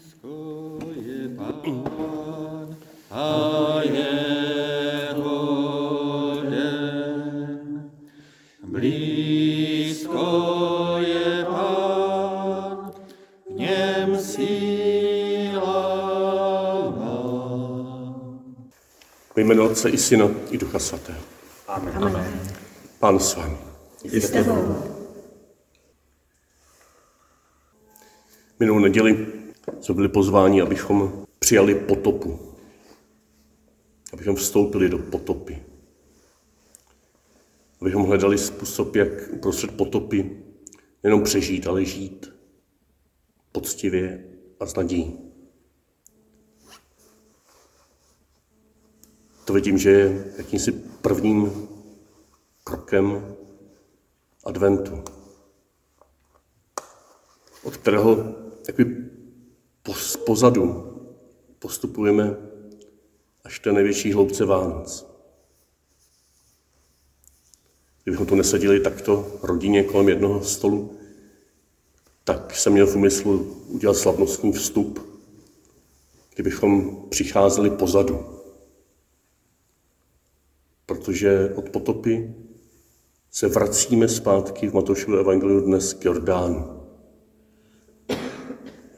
Blízko je Pán a jeho den. Blízko je Pán, v něm síla má. Ve jménu Otce i Syna i Ducha Svatého. Amen. Pán s vámi. I s tebou. Minulou neděli jsme byli pozváni, abychom přijali potopu. Abychom vstoupili do potopy. Abychom hledali způsob, jak uprostřed potopy nejenom přežít, ale žít poctivě a s nadějí. To vidím, že je jakýmsi prvním krokem adventu, od kterého pozadu postupujeme až té největší hloubce Vánoc. Kdybychom tu neseděli takto rodině kolem jednoho stolu, tak jsem měl v úmyslu udělat slavnostní vstup, kdybychom přicházeli pozadu. Protože od potopy se vracíme zpátky v Matoušovu evangeliu dnes k Jordánu.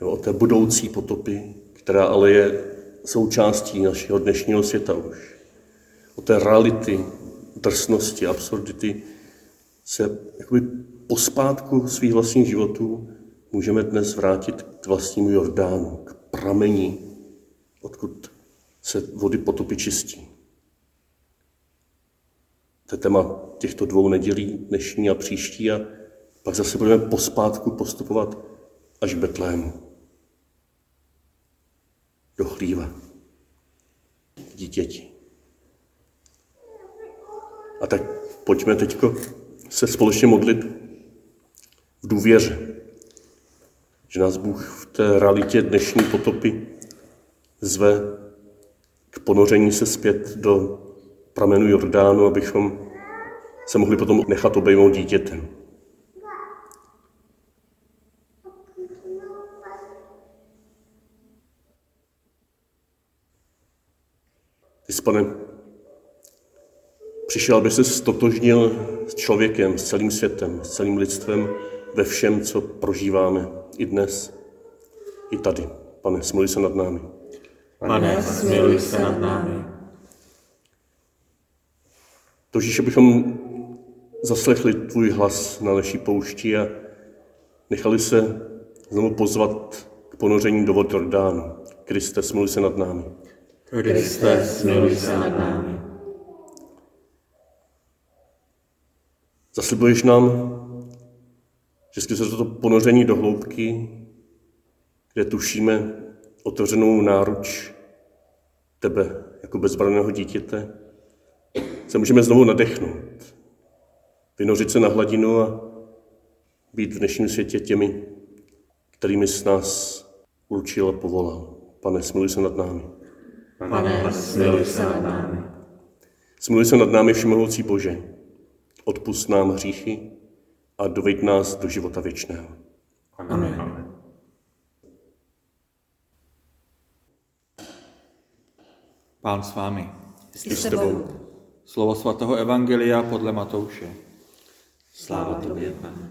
Jo, o té budoucí potopy, která ale je součástí našeho dnešního světa už. O té reality, drsnosti, absurdity se jakoby pospátku svých vlastních životů můžeme dnes vrátit k vlastnímu Jordánu, k pramení, odkud se vody potopy čistí. To je téma těchto dvou nedělí, dnešní a příští, a pak zase budeme pospátku postupovat až Betlému. Do chlíva. K dítěti. A tak pojďme teď se společně modlit v důvěře, že nás Bůh v té realitě dnešní potopy zve k ponoření se zpět do pramenu Jordánu, abychom se mohli potom nechat obejmout dítětem. Pane, přišel, aby se stotožnil s člověkem, s celým světem, s celým lidstvem, ve všem, co prožíváme i dnes, i tady. Pane, smluj se nad námi. Pane, smiluj se nad námi. Tožíš, abychom zaslechli tvůj hlas na naší poušti a nechali se znovu pozvat k ponoření do vod Jordánu. Kriste, smluj se nad námi. Kriste, smiluj se nad námi. Zaslibuješ nám, že skrze toto ponoření do hloubky, kde tušíme otevřenou náruč tebe jako bezbraného dítěte, se můžeme znovu nadechnout, vynořit se na hladinu a být v dnešním světě těmi, kterými s nás určil a povolal. Pane, smiluj se nad námi. Pane, smiluj se nad námi. Smiluj se nad námi, Všemohoucí Bože. Odpust nám hříchy a doveď nás do života věčného. Amen. Pán s vámi. I s tebou. Slovo svatého Evangelia podle Matouše. Sláva tobě, Pane.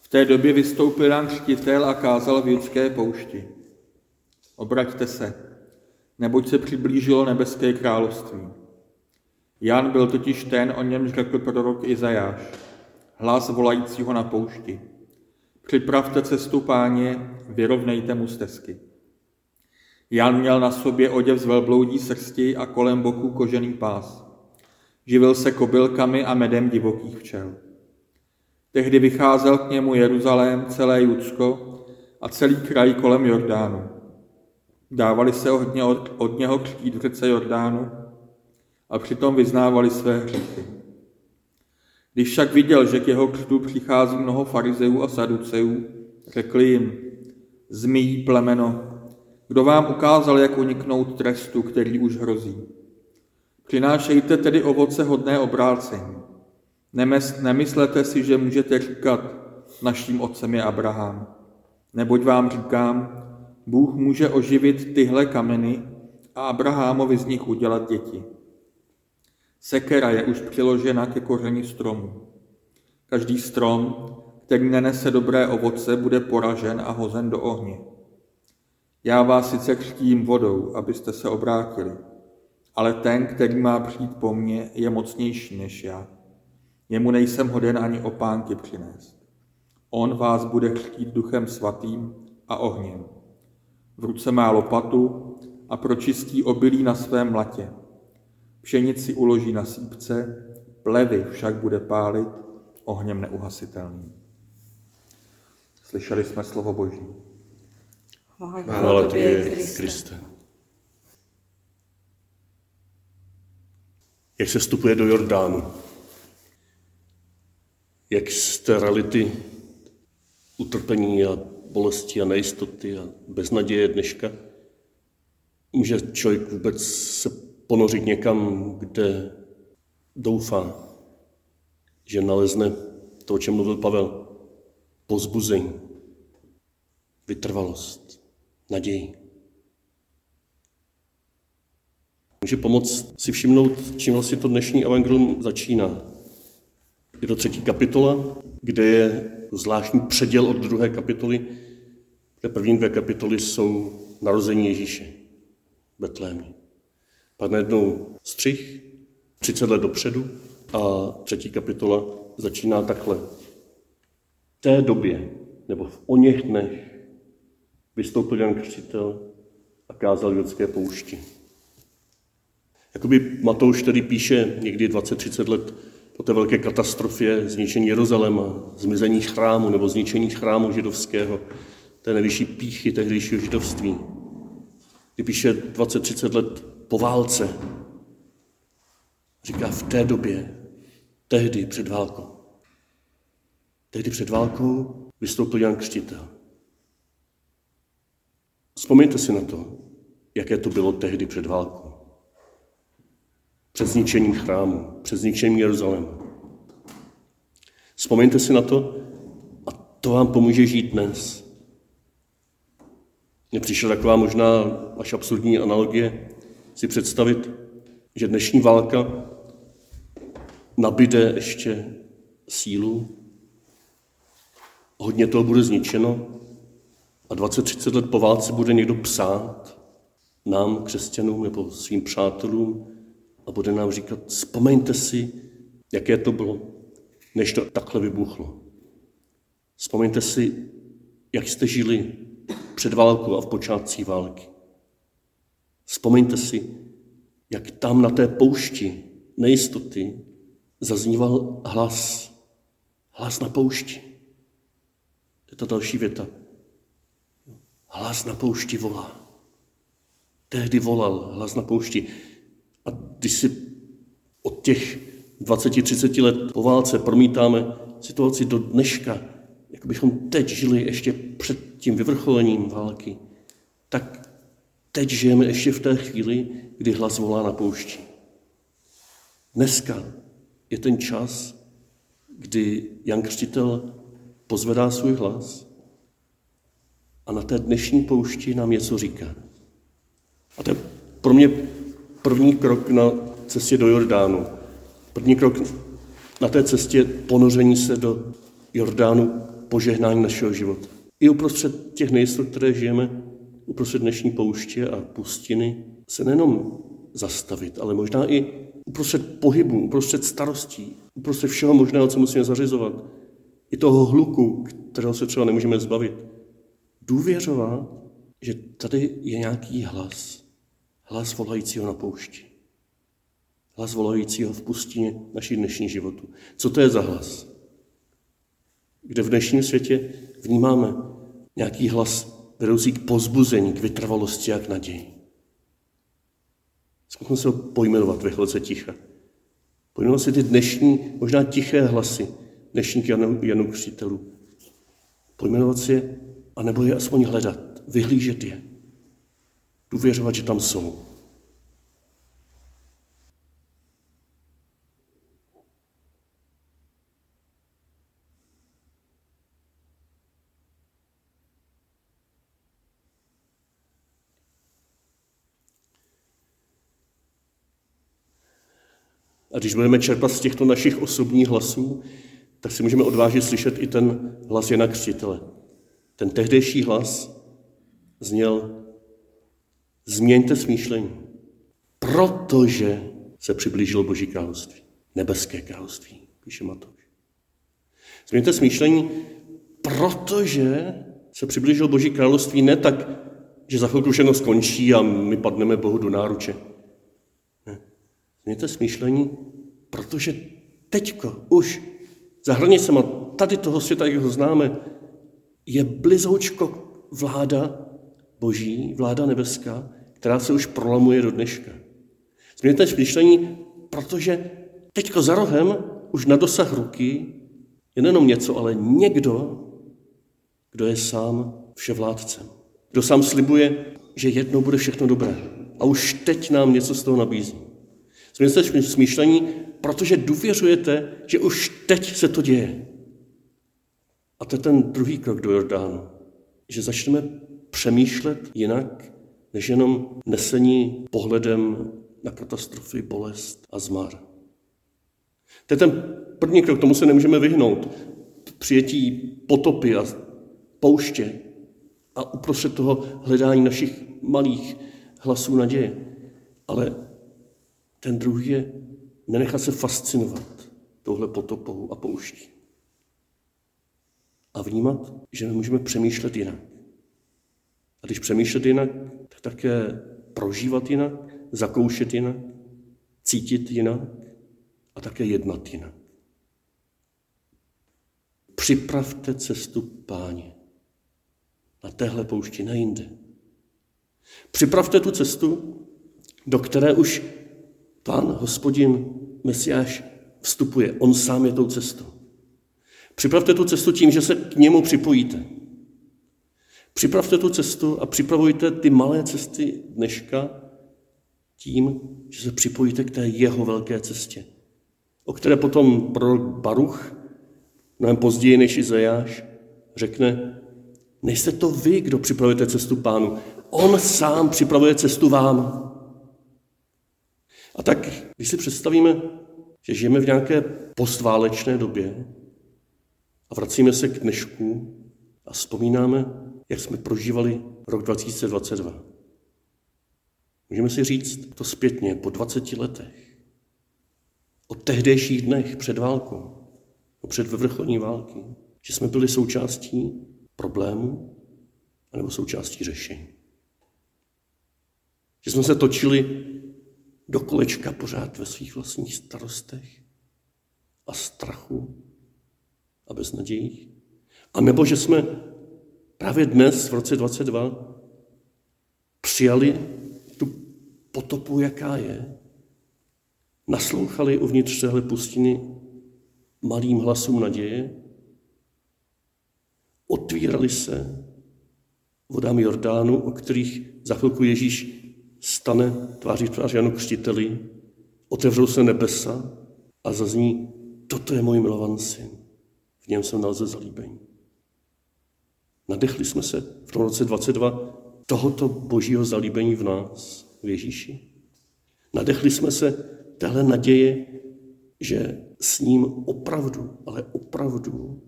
V té době vystoupil Křtitel a kázal v judské poušti. Obraťte se, neboť se přiblížilo nebeské království. Jan byl totiž ten, o němž řekl prorok Izajáš, hlas volajícího na poušti. Připravte cestu páně, vyrovnejte mu stezky. Jan měl na sobě oděv z velbloudí srsti a kolem boku kožený pás. Živil se kobylkami a medem divokých včel. Tehdy vycházel k němu Jeruzalém, celé Judsko a celý kraj kolem Jordánu. Dávali se hodně od, od něho křtít v řece Jordánu a přitom vyznávali své hříchy. Když však viděl, že k jeho křtu přichází mnoho farizeů a saduceů, řekl jim, zmijí plemeno, kdo vám ukázal, jak uniknout trestu, který už hrozí. Přinášejte tedy ovoce hodné obrácení. Nemyslete si, že můžete říkat, naším otcem je Abraham. Neboť vám říkám, Bůh může oživit tyhle kameny a Abrahamovi z nich udělat děti. Sekera je už přiložena ke kořeni stromu. Každý strom, který nenese dobré ovoce, bude poražen a hozen do ohně. Já vás sice křtím vodou, abyste se obrátili, ale ten, který má přijít po mně, je mocnější než já. Jemu nejsem hoden ani opánky přinést. On vás bude křtít duchem svatým a ohněm. V ruce má lopatu a pročistí obilí na svém mlatě. Pšenici uloží na sípce, plevy však bude pálit ohněm neuhasitelným. Slyšeli jsme slovo Boží. Chvála tobě, Kriste. Jak se vstupuje do Jordánu? Jak z té reality utrpení a bolesti a nejistoty a beznaděje dneška může člověk vůbec se ponořit někam, kde doufá, že nalezne to, o čem mluvil Pavel, pozbuzení, vytrvalost, naději. Může pomoct si všimnout, čím vlastně to dnešní evangelium začíná. Je to třetí kapitola, kde je zvláštní předěl od druhé kapitoly. Té první dvě kapitoly jsou narození Ježíše, Betlémě. Pak najednou střih, 30 let dopředu a třetí kapitola začíná takhle. V té době, nebo v o něch dnech, vystoupil Jan Křtitel a kázal v judské poušti. Jakoby Matouš, který píše někdy 20-30 let po té velké katastrofě zničení Jeruzaléma, zmizení chrámu nebo zničení chrámu židovského, té nejvyšší píchy tehdejšího židovství. Kdy píše 20-30 let po válce, říká v té době, tehdy před válkou. Tehdy před válkou vystoupil Jan Křtitel. Vzpomeňte si na to, jaké to bylo tehdy před válkou. Před zničením chrámu, před zničením Jeruzaléma. Vzpomeňte si na to a to vám pomůže žít dnes. Mně přišla taková možná až absurdní analogie si představit, že dnešní válka nabide ještě sílu, hodně toho bude zničeno a 20-30 let po válce bude někdo psát nám, křesťanům nebo svým přátelům a bude nám říkat, vzpomeňte si, jaké to bylo, než to takhle vybuchlo. Vzpomeňte si, jak jste žili před válkou a v počátcí války. Vzpomeňte si, jak tam na té poušti nejistoty zazníval hlas. Hlas na poušti. Je ta další věta. Hlas na poušti volá. Tehdy volal hlas na poušti. A když si od těch 20-30 let po válce promítáme situaci do dneška, jak bychom teď žili ještě před tím vyvrcholením války, tak teď žijeme ještě v té chvíli, kdy hlas volá na poušti. Dneska je ten čas, kdy Jan Křtitel pozvedá svůj hlas a na té dnešní poušti nám něco říká. A to je pro mě první krok na cestě do Jordánu. První krok na té cestě ponoření se do Jordánu, požehnání našeho života. I uprostřed těch nejistot, které žijeme, uprostřed dnešní pouště a pustiny, se nejenom zastavit, ale možná i uprostřed pohybu, uprostřed starostí, uprostřed všeho možného, co musíme zařizovat, i toho hluku, kterého se třeba nemůžeme zbavit, důvěřovat, že tady je nějaký hlas, hlas volajícího na poušti, hlas volajícího v pustině naší dnešní životu. Co to je za hlas? Kde v dnešním světě vnímáme nějaký hlas vedoucí k pozbuzení, k vytrvalosti a k naději. Zkusme se ho pojmenovat ve chvilce ticha. Pojmenovat si ty dnešní, možná tiché hlasy dnešních Janu, Janu křtitelů. Pojmenovat si je, anebo je aspoň hledat, vyhlížet je důvěřovat, že tam jsou. A když budeme čerpat z těchto našich osobních hlasů, tak si můžeme odvážit slyšet i ten hlas Jana Křtitele. Ten tehdejší hlas zněl Změňte smýšlení, protože se přiblížilo Boží království, nebeské království, píše Matouš. Změňte smýšlení, protože se přiblížilo Boží království ne tak, že za chvilku všechno skončí a my padneme Bohu do náruče. Ne. Změňte smýšlení, protože teďko už za hranicema tady toho světa, jak ho známe, je blizoučko vláda boží, vláda nebeská, která se už prolamuje do dneška. Změňte smýšlení, protože teďko za rohem už na dosah ruky je nejenom něco, ale někdo, kdo je sám vševládcem. Kdo sám slibuje, že jednou bude všechno dobré. A už teď nám něco z toho nabízí. Změňte smýšlení, protože důvěřujete, že už teď se to děje. A to je ten druhý krok do Jordánu. Že začneme přemýšlet jinak, než jenom nesení pohledem na katastrofy, bolest a zmar. To je ten první krok, tomu se nemůžeme vyhnout. Přijetí potopy a pouště a uprostřed toho hledání našich malých hlasů naděje. Ale ten druhý je nenechat se fascinovat touhle potopou a pouští. A vnímat, že my můžeme přemýšlet jinak. A když přemýšlet jinak, tak také prožívat jinak, zakoušet jinak, cítit jinak a také jednat jinak. Připravte cestu páně na téhle poušti, na jinde. Připravte tu cestu, do které už pán, hospodin, Mesiáš vstupuje. On sám je tou cestou. Připravte tu cestu tím, že se k němu připojíte. Připravte tu cestu a připravujte ty malé cesty dneška tím, že se připojíte k té jeho velké cestě, o které potom prorok Baruch, mnohem později než Izajáš, řekne, nejste to vy, kdo připravujete cestu pánu. On sám připravuje cestu vám. A tak, když si představíme, že žijeme v nějaké postválečné době a vracíme se k dnešku a vzpomínáme, jak jsme prožívali rok 2022. Můžeme si říct to zpětně po 20 letech. O tehdejších dnech před válkou, o před vyvrcholní války, že jsme byli součástí problému anebo součástí řešení. Že jsme se točili do kolečka pořád ve svých vlastních starostech a strachu a beznadějích. A nebo že jsme právě dnes, v roce 22, přijali tu potopu, jaká je, naslouchali uvnitř téhle pustiny malým hlasům naděje, otvírali se vodám Jordánu, o kterých za chvilku Ježíš stane tváří tvář Janu Křtiteli, otevřou se nebesa a zazní, toto je můj milovaný syn, v něm jsem nalze zalíbení. Nadechli jsme se v tom roce 22 tohoto božího zalíbení v nás, v Ježíši. Nadechli jsme se téhle naděje, že s ním opravdu, ale opravdu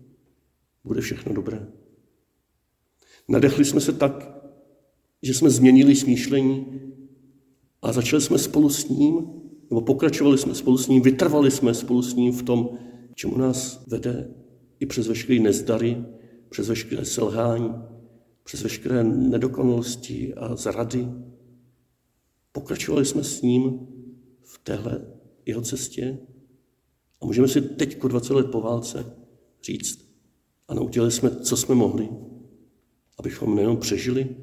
bude všechno dobré. Nadechli jsme se tak, že jsme změnili smýšlení a začali jsme spolu s ním, nebo pokračovali jsme spolu s ním, vytrvali jsme spolu s ním v tom, čemu nás vede i přes veškeré nezdary, přes veškeré selhání, přes veškeré nedokonalosti a zrady. Pokračovali jsme s ním v téhle jeho cestě a můžeme si teď, 20 let po válce, říct, ano, udělali jsme, co jsme mohli, abychom nejenom přežili,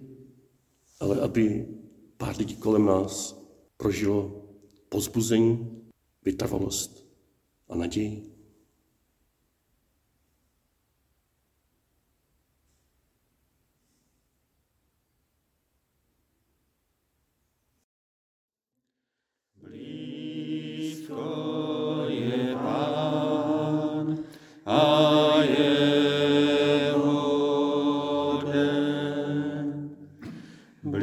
ale aby pár lidí kolem nás prožilo pozbuzení, vytrvalost a naději.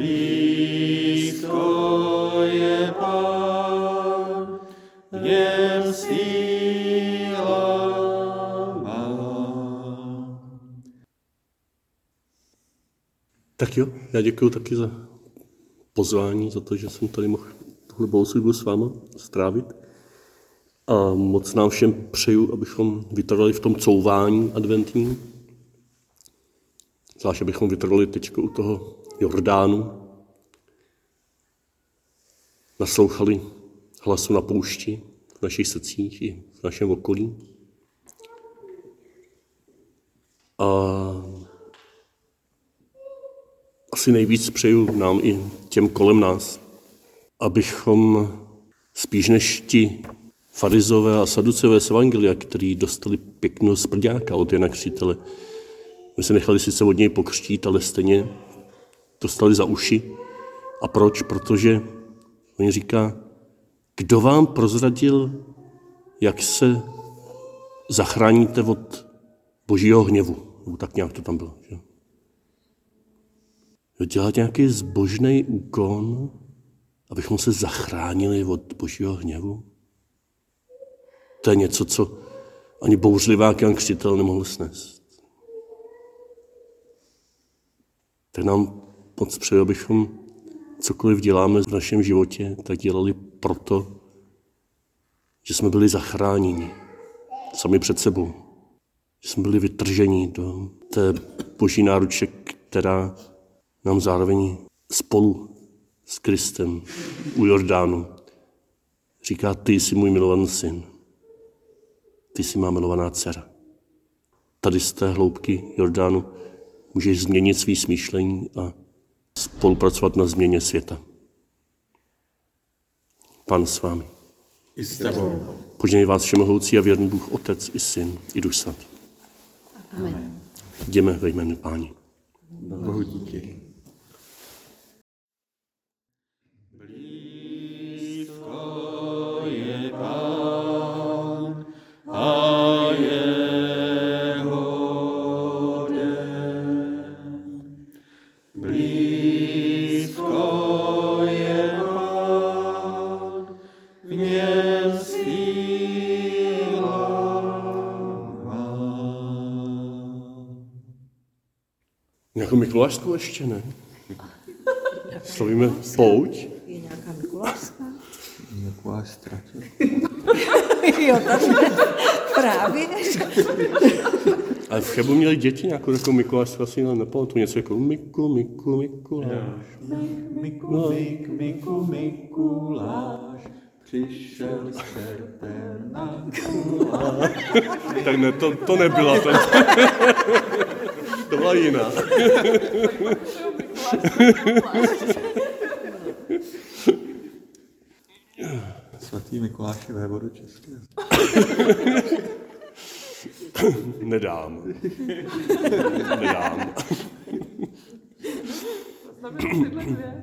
Blízko je Pán, síla. Tak jo, já děkuji taky za pozvání, za to, že jsem tady mohl tuhle bohoslužbu s váma strávit. A moc nám všem přeju, abychom vytrvali v tom couvání adventním, Zvlášť, abychom vytrvali teď u toho Jordánu. Naslouchali hlasu na poušti, v našich srdcích i v našem okolí. A asi nejvíc přeju nám i těm kolem nás, abychom spíš než ti farizové a saducové z Evangelia, kteří dostali pěknou sprďáka od Jana Křtitele. My se nechali sice od něj pokřtít, ale stejně dostali za uši. A proč? Protože on říká, kdo vám prozradil, jak se zachráníte od božího hněvu. Nebo tak nějak to tam bylo. Že? Dělat nějaký zbožný úkon, abychom se zachránili od božího hněvu. To je něco, co ani bouřlivák Jan Křtitel nemohl snést. Tak nám moc přeju, abychom cokoliv děláme v našem životě, tak dělali proto, že jsme byli zachráněni sami před sebou. Že jsme byli vytrženi do té boží náruče, která nám zároveň spolu s Kristem u Jordánu říká, ty jsi můj milovaný syn, ty jsi má milovaná dcera. Tady z té hloubky Jordánu můžeš změnit svý smýšlení a spolupracovat na změně světa. Pan s vámi. I s tebou. Požehnej vás všemohoucí a věrný Bůh, Otec i Syn i Duch Svatý. Amen. Jdeme ve jménu Páni. Bohu díky. Nějakou Mikulášskou ještě ne? Slavíme pouť? Je nějaká Mikulášská? Mikuláš ztratil. jo, takže právě. Ale v Chebu měli děti nějakou takovou Mikulášskou, asi nepamatuju něco jako Miku, Miku, Mikuláš. Miku, Mik, Miku, Mikuláš, přišel s čertem na Tak ne, to, to nebyla, to byla jiná. Svatý Mikuláši vévodu České. Nedám. Nedám. Znamená tyhle dvě Mikulášové.